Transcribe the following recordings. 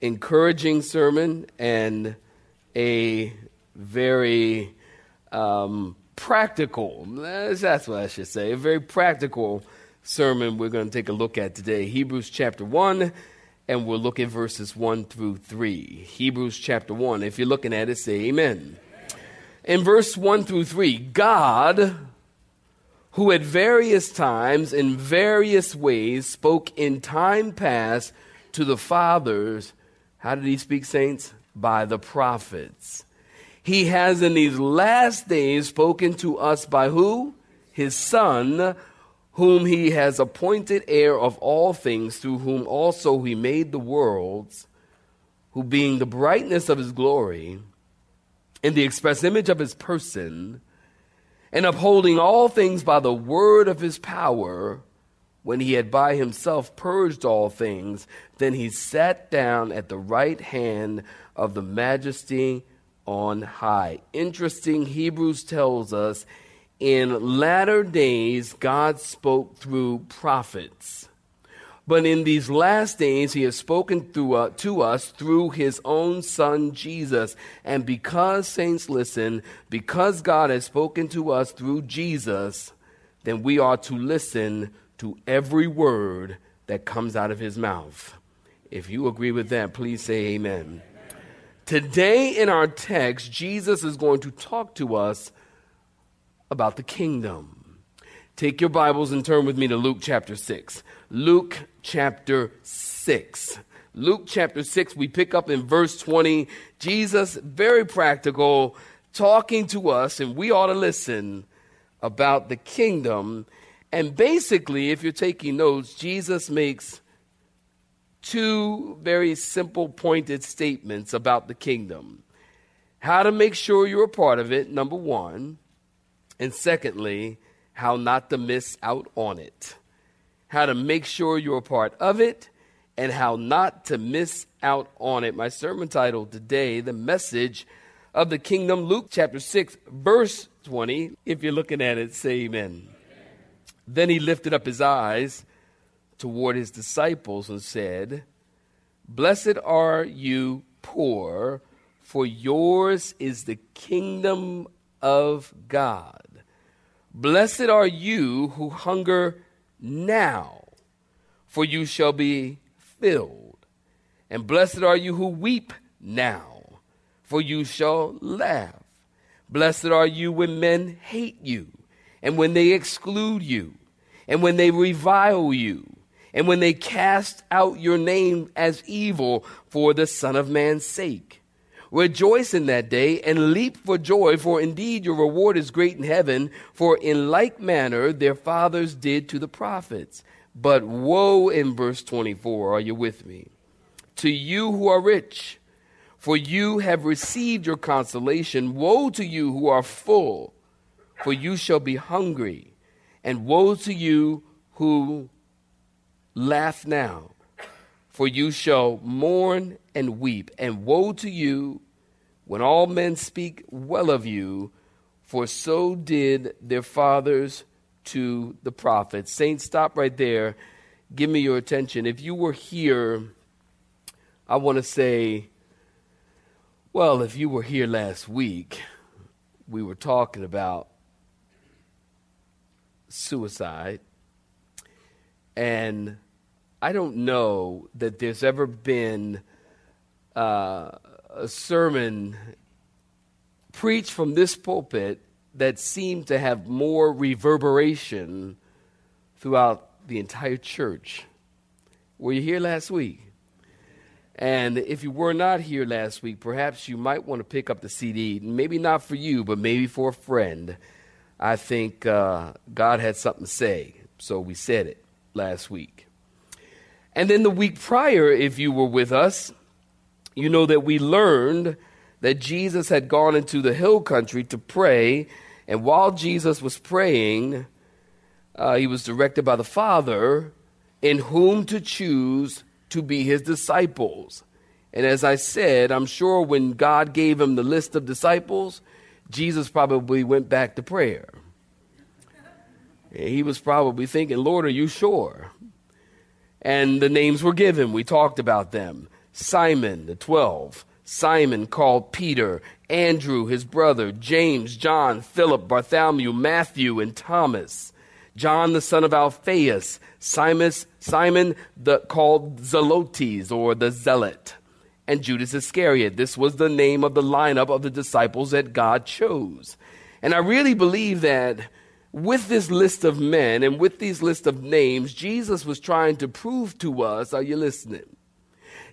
encouraging sermon and a very um, practical, that's what I should say, a very practical sermon we're going to take a look at today. Hebrews chapter 1, and we'll look at verses 1 through 3. Hebrews chapter 1. If you're looking at it, say amen. In verse 1 through 3, God, who at various times in various ways spoke in time past to the fathers how did he speak, saints? By the prophets. He has in these last days spoken to us by who? His Son, whom he has appointed heir of all things, through whom also he made the worlds, who being the brightness of his glory, in the express image of his person, and upholding all things by the word of his power, when he had by himself purged all things, then he sat down at the right hand of the majesty on high. Interesting, Hebrews tells us in latter days God spoke through prophets. But in these last days, he has spoken through, uh, to us through his own son, Jesus. And because, saints, listen, because God has spoken to us through Jesus, then we are to listen to every word that comes out of his mouth. If you agree with that, please say amen. amen. Today in our text, Jesus is going to talk to us about the kingdom. Take your Bibles and turn with me to Luke chapter 6. Luke chapter 6. Luke chapter 6, we pick up in verse 20. Jesus, very practical, talking to us, and we ought to listen about the kingdom and basically, if you're taking notes, Jesus makes two very simple, pointed statements about the kingdom. How to make sure you're a part of it, number one. And secondly, how not to miss out on it. How to make sure you're a part of it and how not to miss out on it. My sermon title today, The Message of the Kingdom, Luke chapter 6, verse 20. If you're looking at it, say amen. Then he lifted up his eyes toward his disciples and said, Blessed are you poor, for yours is the kingdom of God. Blessed are you who hunger now, for you shall be filled. And blessed are you who weep now, for you shall laugh. Blessed are you when men hate you and when they exclude you, and when they revile you, and when they cast out your name as evil for the Son of Man's sake. Rejoice in that day and leap for joy, for indeed your reward is great in heaven, for in like manner their fathers did to the prophets. But woe in verse 24, are you with me? To you who are rich, for you have received your consolation. Woe to you who are full for you shall be hungry. And woe to you who laugh now, for you shall mourn and weep. And woe to you when all men speak well of you, for so did their fathers to the prophets. Saints, stop right there. Give me your attention. If you were here, I want to say, well, if you were here last week, we were talking about suicide. And I don't know that there's ever been uh, a sermon preached from this pulpit that seemed to have more reverberation throughout the entire church. Were you here last week? And if you were not here last week, perhaps you might want to pick up the CD. Maybe not for you, but maybe for a friend. I think uh, God had something to say, so we said it last week. And then the week prior, if you were with us, you know that we learned that Jesus had gone into the hill country to pray. And while Jesus was praying, uh, he was directed by the Father in whom to choose to be his disciples. And as I said, I'm sure when God gave him the list of disciples, Jesus probably went back to prayer. He was probably thinking, Lord, are you sure? And the names were given. We talked about them Simon, the 12, Simon called Peter, Andrew, his brother, James, John, Philip, Bartholomew, Matthew, and Thomas. John the son of Alphaeus, Simon, Simon the, called Zelotes or the Zealot, and Judas Iscariot. This was the name of the lineup of the disciples that God chose. And I really believe that with this list of men and with these list of names, Jesus was trying to prove to us, are you listening?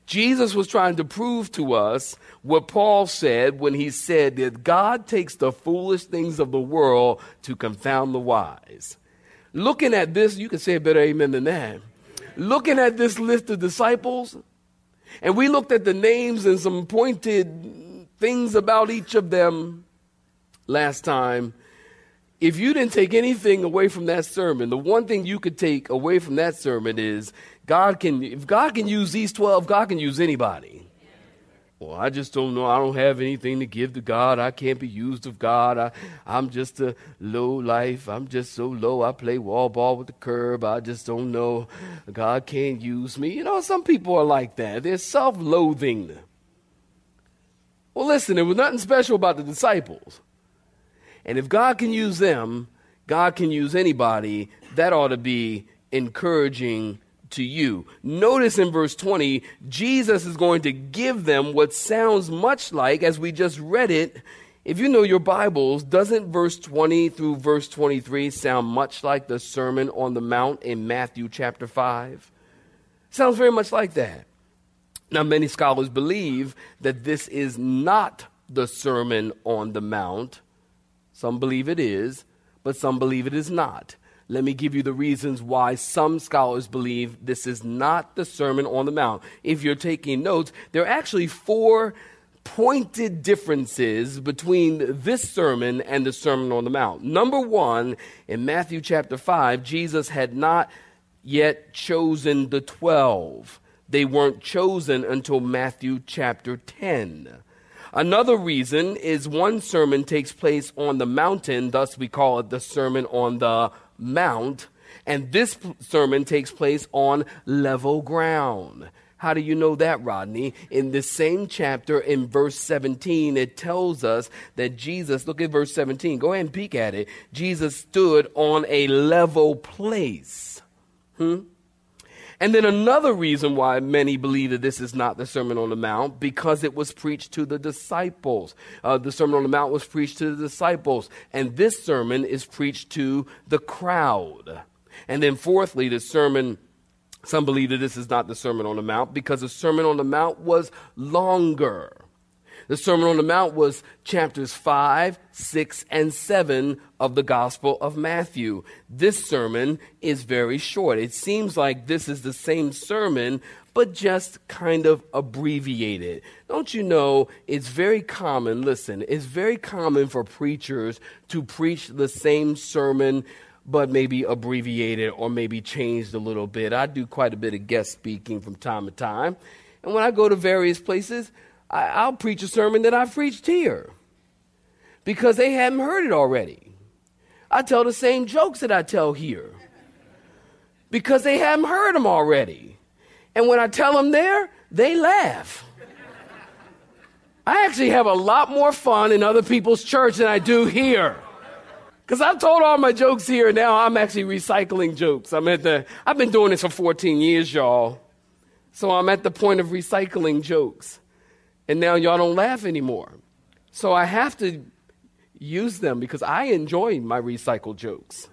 Jesus was trying to prove to us what Paul said when he said that God takes the foolish things of the world to confound the wise. Looking at this, you can say a better amen than that. Looking at this list of disciples, and we looked at the names and some pointed things about each of them last time. If you didn't take anything away from that sermon, the one thing you could take away from that sermon is God can, if God can use these 12, God can use anybody. Well, I just don't know. I don't have anything to give to God. I can't be used of God. I, I'm just a low life. I'm just so low. I play wall ball with the curb. I just don't know. God can't use me. You know, some people are like that. They're self loathing. Well, listen, there was nothing special about the disciples. And if God can use them, God can use anybody. That ought to be encouraging to you. Notice in verse 20, Jesus is going to give them what sounds much like, as we just read it, if you know your Bibles, doesn't verse 20 through verse 23 sound much like the Sermon on the Mount in Matthew chapter 5? Sounds very much like that. Now, many scholars believe that this is not the Sermon on the Mount. Some believe it is, but some believe it is not. Let me give you the reasons why some scholars believe this is not the Sermon on the Mount. If you're taking notes, there are actually four pointed differences between this sermon and the Sermon on the Mount. Number one, in Matthew chapter 5, Jesus had not yet chosen the 12. They weren't chosen until Matthew chapter 10. Another reason is one sermon takes place on the mountain, thus we call it the Sermon on the Mount, and this sermon takes place on level ground. How do you know that, Rodney? In the same chapter, in verse 17, it tells us that Jesus, look at verse 17, go ahead and peek at it. Jesus stood on a level place. Hmm? And then another reason why many believe that this is not the Sermon on the Mount, because it was preached to the disciples. Uh, the Sermon on the Mount was preached to the disciples, and this sermon is preached to the crowd. And then, fourthly, the sermon some believe that this is not the Sermon on the Mount because the Sermon on the Mount was longer. The Sermon on the Mount was chapters 5, 6, and 7 of the Gospel of Matthew. This sermon is very short. It seems like this is the same sermon, but just kind of abbreviated. Don't you know it's very common, listen, it's very common for preachers to preach the same sermon but maybe abbreviated or maybe changed a little bit. I do quite a bit of guest speaking from time to time. And when I go to various places, I, will preach a sermon that I've preached here because they haven't heard it already. I tell the same jokes that I tell here because they haven't heard them already. And when I tell them there, they laugh. I actually have a lot more fun in other people's church than I do here. Because I've told all my jokes here, now I'm actually recycling jokes. I'm at the, I've been doing this for 14 years, y'all. So I'm at the point of recycling jokes. And now y'all don't laugh anymore. So I have to use them because I enjoy my recycled jokes.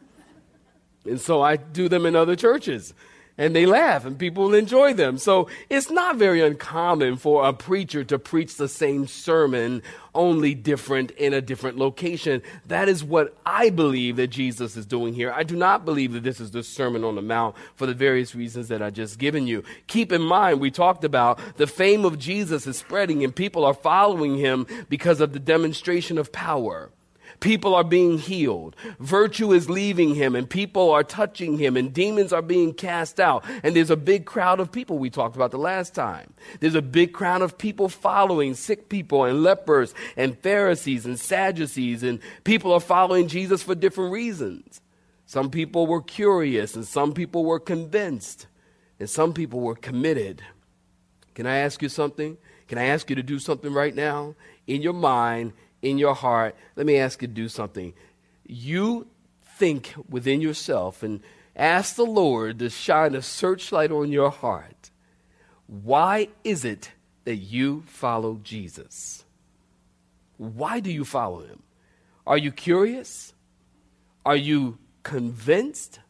And so I do them in other churches and they laugh and people enjoy them. So it's not very uncommon for a preacher to preach the same sermon, only different in a different location. That is what I believe that Jesus is doing here. I do not believe that this is the Sermon on the Mount for the various reasons that I just given you. Keep in mind, we talked about the fame of Jesus is spreading and people are following him because of the demonstration of power. People are being healed. Virtue is leaving him, and people are touching him, and demons are being cast out. And there's a big crowd of people we talked about the last time. There's a big crowd of people following sick people, and lepers, and Pharisees, and Sadducees, and people are following Jesus for different reasons. Some people were curious, and some people were convinced, and some people were committed. Can I ask you something? Can I ask you to do something right now? In your mind, in your heart, let me ask you to do something. You think within yourself and ask the Lord to shine a searchlight on your heart. Why is it that you follow Jesus? Why do you follow him? Are you curious? Are you convinced?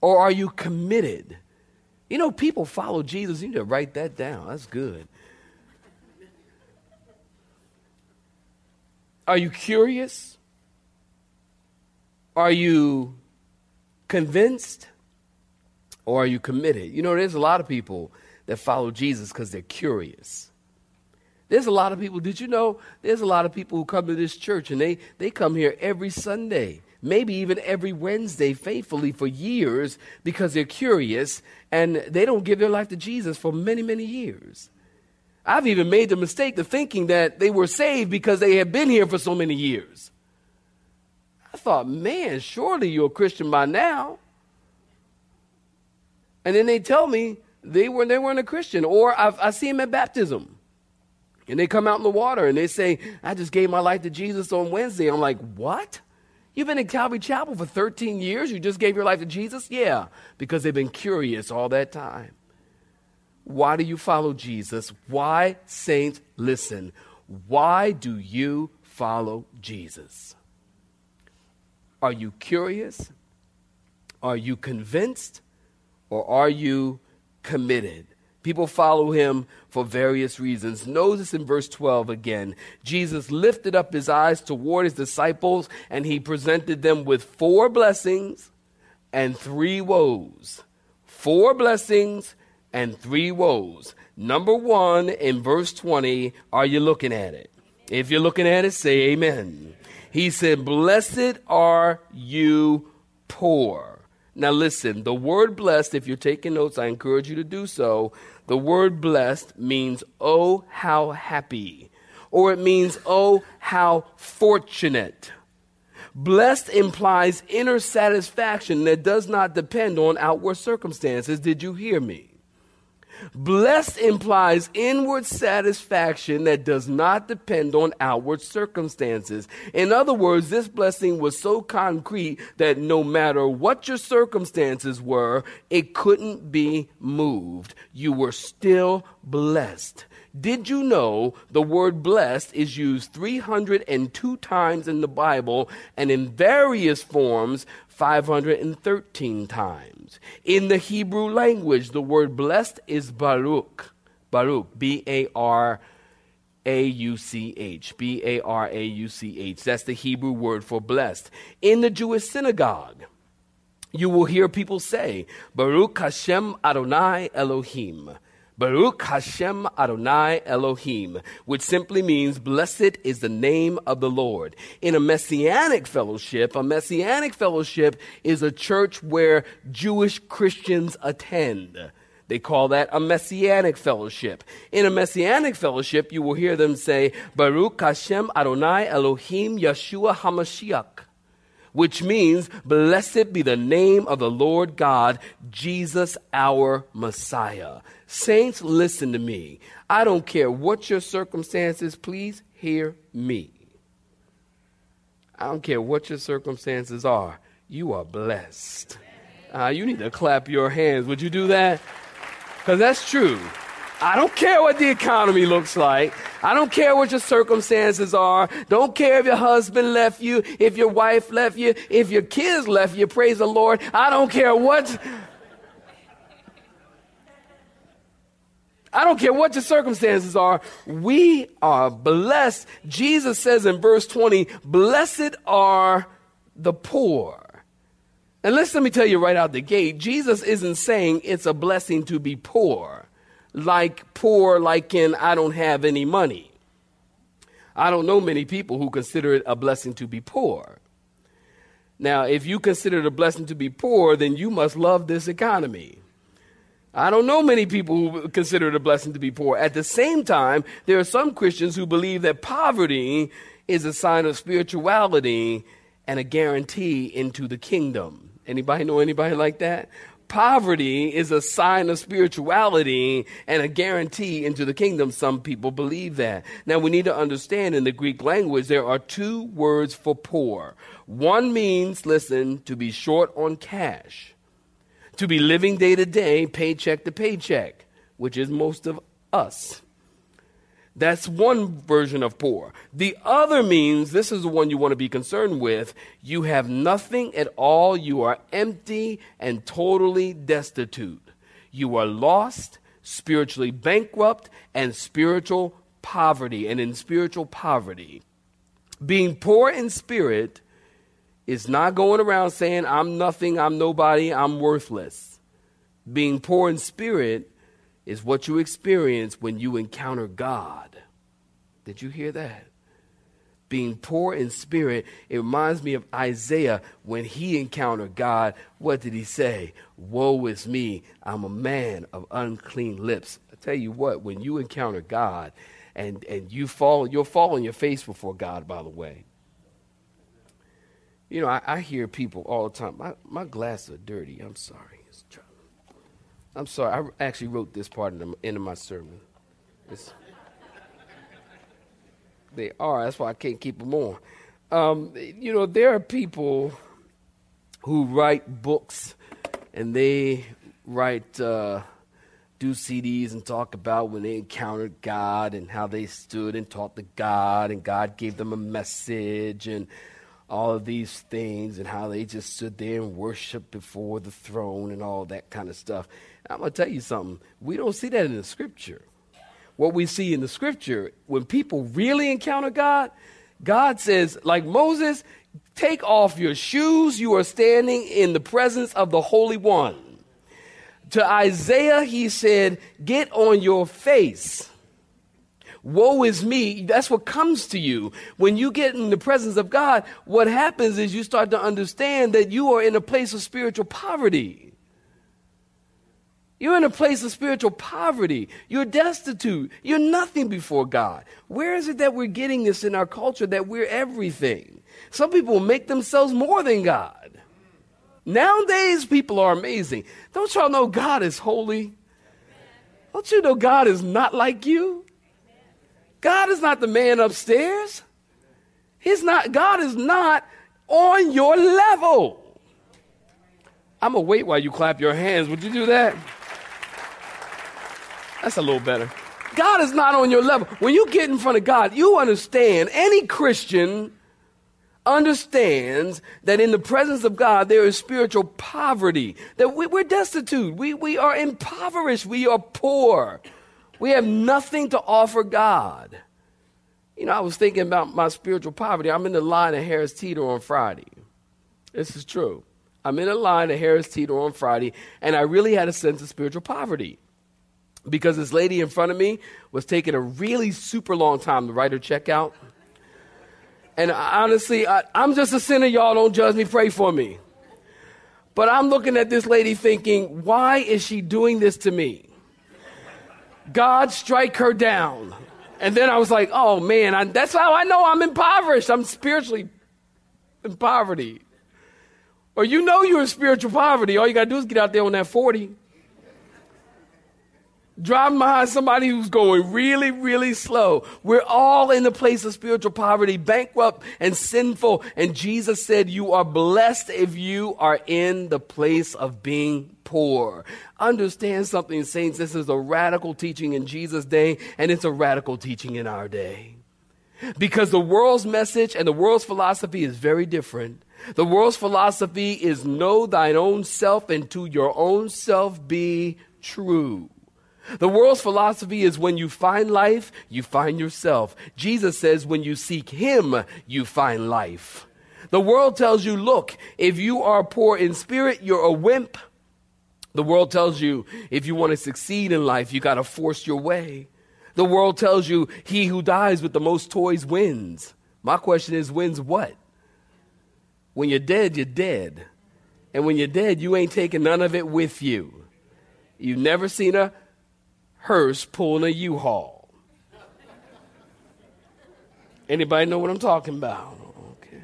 Or are you committed? You know, people follow Jesus. You need to write that down. That's good. Are you curious? Are you convinced? Or are you committed? You know, there's a lot of people that follow Jesus because they're curious. There's a lot of people, did you know? There's a lot of people who come to this church and they, they come here every Sunday, maybe even every Wednesday faithfully for years because they're curious and they don't give their life to Jesus for many, many years. I've even made the mistake of thinking that they were saved because they had been here for so many years. I thought, man, surely you're a Christian by now. And then they tell me they, were, they weren't a Christian. Or I've, I see them at baptism. And they come out in the water and they say, I just gave my life to Jesus on Wednesday. I'm like, what? You've been in Calvary Chapel for 13 years? You just gave your life to Jesus? Yeah, because they've been curious all that time. Why do you follow Jesus? Why, saints, listen. Why do you follow Jesus? Are you curious? Are you convinced? Or are you committed? People follow him for various reasons. Notice in verse 12 again, Jesus lifted up his eyes toward his disciples and he presented them with four blessings and three woes. Four blessings and three woes. Number one, in verse 20, are you looking at it? If you're looking at it, say amen. He said, Blessed are you poor. Now, listen, the word blessed, if you're taking notes, I encourage you to do so. The word blessed means, oh, how happy, or it means, oh, how fortunate. Blessed implies inner satisfaction that does not depend on outward circumstances. Did you hear me? Blessed implies inward satisfaction that does not depend on outward circumstances. In other words, this blessing was so concrete that no matter what your circumstances were, it couldn't be moved. You were still blessed. Did you know the word blessed is used 302 times in the Bible and in various forms 513 times. In the Hebrew language, the word blessed is Baruch. Baruch, B A R A U C H. B A R A U C H. That's the Hebrew word for blessed. In the Jewish synagogue, you will hear people say, Baruch Hashem Adonai Elohim. Baruch Hashem Adonai Elohim, which simply means blessed is the name of the Lord. In a messianic fellowship, a messianic fellowship is a church where Jewish Christians attend. They call that a messianic fellowship. In a messianic fellowship, you will hear them say, Baruch Hashem Adonai Elohim Yeshua HaMashiach which means, Blessed be the name of the Lord God, Jesus our Messiah. Saints, listen to me. I don't care what your circumstances, please hear me. I don't care what your circumstances are, you are blessed. Uh, you need to clap your hands. Would you do that? Because that's true. I don't care what the economy looks like. I don't care what your circumstances are. Don't care if your husband left you, if your wife left you, if your kids left you. Praise the Lord. I don't care what. I don't care what your circumstances are. We are blessed. Jesus says in verse 20, Blessed are the poor. And listen, let me tell you right out the gate Jesus isn't saying it's a blessing to be poor like poor, like in I don't have any money. I don't know many people who consider it a blessing to be poor. Now, if you consider it a blessing to be poor, then you must love this economy. I don't know many people who consider it a blessing to be poor. At the same time, there are some Christians who believe that poverty is a sign of spirituality and a guarantee into the kingdom. Anybody know anybody like that? Poverty is a sign of spirituality and a guarantee into the kingdom. Some people believe that. Now, we need to understand in the Greek language, there are two words for poor. One means, listen, to be short on cash, to be living day to day, paycheck to paycheck, which is most of us. That's one version of poor. The other means, this is the one you want to be concerned with, you have nothing at all. You are empty and totally destitute. You are lost, spiritually bankrupt, and spiritual poverty. And in spiritual poverty, being poor in spirit is not going around saying, I'm nothing, I'm nobody, I'm worthless. Being poor in spirit is what you experience when you encounter God. Did you hear that? Being poor in spirit, it reminds me of Isaiah when he encountered God. What did he say? Woe is me, I'm a man of unclean lips. I tell you what, when you encounter God, and, and you fall, you'll fall on your face before God, by the way. You know, I, I hear people all the time, my, my glasses are dirty. I'm sorry. I'm sorry. I actually wrote this part in the end of my sermon. It's, they are. That's why I can't keep them on. Um, you know, there are people who write books and they write, uh, do CDs and talk about when they encountered God and how they stood and talked to God and God gave them a message and all of these things and how they just stood there and worshiped before the throne and all that kind of stuff. I'm going to tell you something. We don't see that in the scripture. What we see in the scripture, when people really encounter God, God says, like Moses, take off your shoes. You are standing in the presence of the Holy One. To Isaiah, he said, get on your face. Woe is me. That's what comes to you. When you get in the presence of God, what happens is you start to understand that you are in a place of spiritual poverty. You're in a place of spiritual poverty. You're destitute. You're nothing before God. Where is it that we're getting this in our culture that we're everything? Some people make themselves more than God. Nowadays, people are amazing. Don't y'all know God is holy? Don't you know God is not like you? God is not the man upstairs. He's not, God is not on your level. I'm going to wait while you clap your hands. Would you do that? That's a little better. God is not on your level. When you get in front of God, you understand, any Christian understands that in the presence of God there is spiritual poverty, that we, are destitute, we, we are impoverished, we are poor, we have nothing to offer God. You know, I was thinking about my spiritual poverty. I'm in the line at Harris Teeter on Friday. This is true. I'm in a line at Harris Teeter on Friday, and I really had a sense of spiritual poverty because this lady in front of me was taking a really super long time to write her check out. And honestly, I, am just a sinner. Y'all don't judge me. Pray for me. But I'm looking at this lady thinking, why is she doing this to me? God, strike her down. And then I was like, oh man, I, that's how I know I'm impoverished. I'm spiritually in poverty. Or you know you're in spiritual poverty. All you got to do is get out there on that 40 driving behind somebody who's going really, really slow. We're all in the place of spiritual poverty, bankrupt and sinful. And Jesus said, You are blessed if you are in the place of being poor. Understand something, saints. This is a radical teaching in Jesus' day, and it's a radical teaching in our day. Because the world's message and the world's philosophy is very different. The world's philosophy is know thine own self and to your own self be true. The world's philosophy is when you find life, you find yourself. Jesus says when you seek Him, you find life. The world tells you, look, if you are poor in spirit, you're a wimp. The world tells you if you want to succeed in life, you got to force your way. The world tells you he who dies with the most toys wins. My question is, wins what? When you're dead, you're dead. And when you're dead, you ain't taking none of it with you. You've never seen a hearse pulling a U-Haul. Anybody know what I'm talking about? Okay.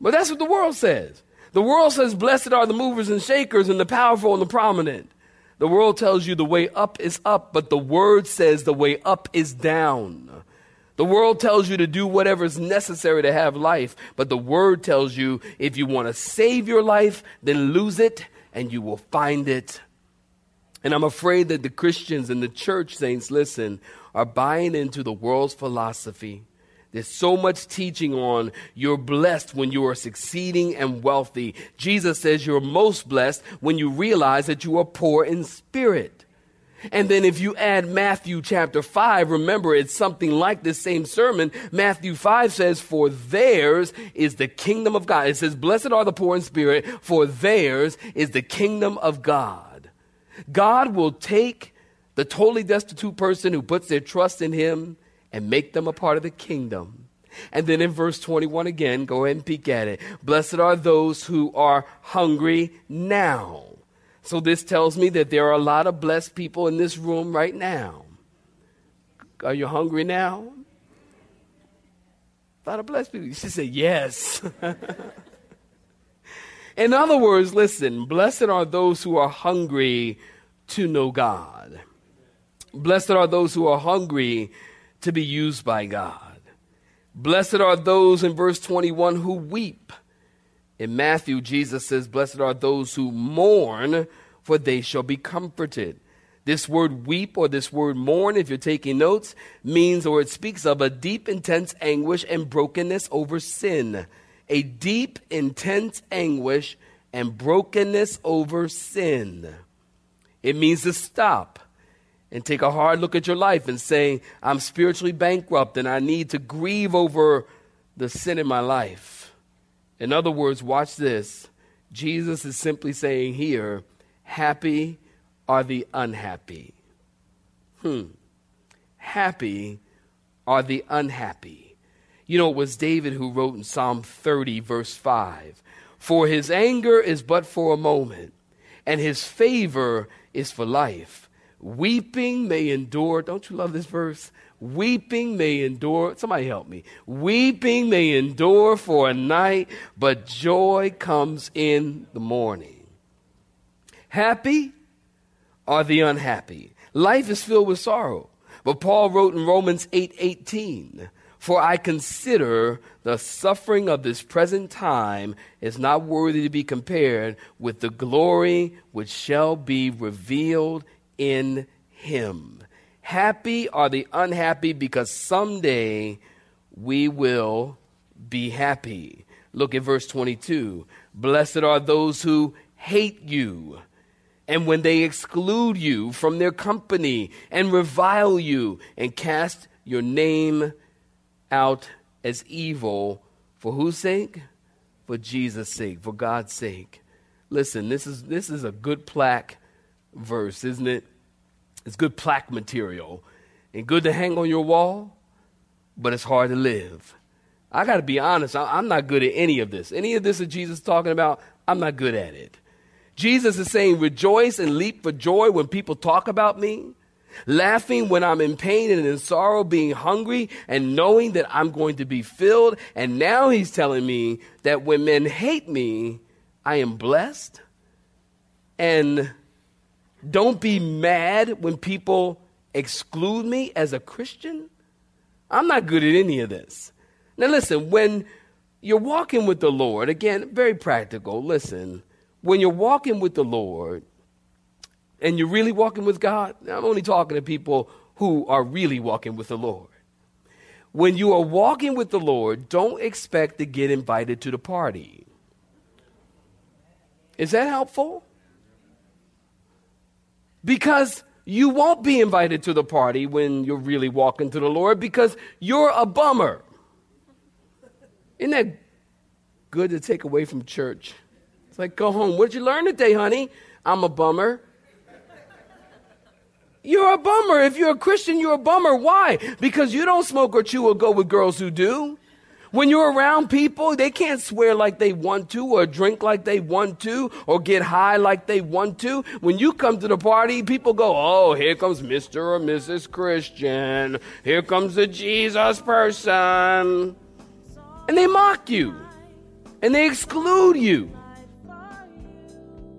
But that's what the world says. The world says, Blessed are the movers and shakers and the powerful and the prominent. The world tells you the way up is up, but the word says the way up is down. The world tells you to do whatever is necessary to have life, but the word tells you if you want to save your life, then lose it and you will find it. And I'm afraid that the Christians and the church saints, listen, are buying into the world's philosophy. There's so much teaching on you're blessed when you are succeeding and wealthy. Jesus says you're most blessed when you realize that you are poor in spirit. And then if you add Matthew chapter 5, remember it's something like this same sermon. Matthew 5 says, For theirs is the kingdom of God. It says, Blessed are the poor in spirit, for theirs is the kingdom of God. God will take the totally destitute person who puts their trust in him and make them a part of the kingdom. And then in verse 21 again, go ahead and peek at it. Blessed are those who are hungry now. So this tells me that there are a lot of blessed people in this room right now. Are you hungry now? A lot of blessed people. You should say yes. in other words, listen, blessed are those who are hungry to know God. Blessed are those who are hungry to be used by God. Blessed are those in verse 21 who weep. In Matthew, Jesus says, Blessed are those who mourn, for they shall be comforted. This word weep or this word mourn, if you're taking notes, means or it speaks of a deep, intense anguish and brokenness over sin. A deep, intense anguish and brokenness over sin. It means to stop and take a hard look at your life and say, I'm spiritually bankrupt and I need to grieve over the sin in my life. In other words, watch this. Jesus is simply saying here, happy are the unhappy. Hmm. Happy are the unhappy. You know, it was David who wrote in Psalm 30, verse 5 For his anger is but for a moment, and his favor is for life. Weeping may endure. Don't you love this verse? Weeping may endure. Somebody help me. Weeping may endure for a night, but joy comes in the morning. Happy are the unhappy. Life is filled with sorrow. But Paul wrote in Romans 8 18, For I consider the suffering of this present time is not worthy to be compared with the glory which shall be revealed in him. Happy are the unhappy because someday we will be happy. Look at verse 22. Blessed are those who hate you. And when they exclude you from their company and revile you and cast your name out as evil, for whose sake? For Jesus' sake, for God's sake. Listen, this is, this is a good plaque verse, isn't it? It's good plaque material and good to hang on your wall, but it's hard to live. I got to be honest, I'm not good at any of this. Any of this that Jesus is talking about, I'm not good at it. Jesus is saying, rejoice and leap for joy when people talk about me, laughing when I'm in pain and in sorrow, being hungry and knowing that I'm going to be filled. And now he's telling me that when men hate me, I am blessed and don't be mad when people exclude me as a Christian. I'm not good at any of this. Now, listen, when you're walking with the Lord, again, very practical, listen, when you're walking with the Lord and you're really walking with God, I'm only talking to people who are really walking with the Lord. When you are walking with the Lord, don't expect to get invited to the party. Is that helpful? Because you won't be invited to the party when you're really walking to the Lord because you're a bummer. Isn't that good to take away from church? It's like, go home. What did you learn today, honey? I'm a bummer. You're a bummer. If you're a Christian, you're a bummer. Why? Because you don't smoke or chew or go with girls who do. When you're around people, they can't swear like they want to, or drink like they want to, or get high like they want to. When you come to the party, people go, Oh, here comes Mr. or Mrs. Christian. Here comes the Jesus person. And they mock you, and they exclude you.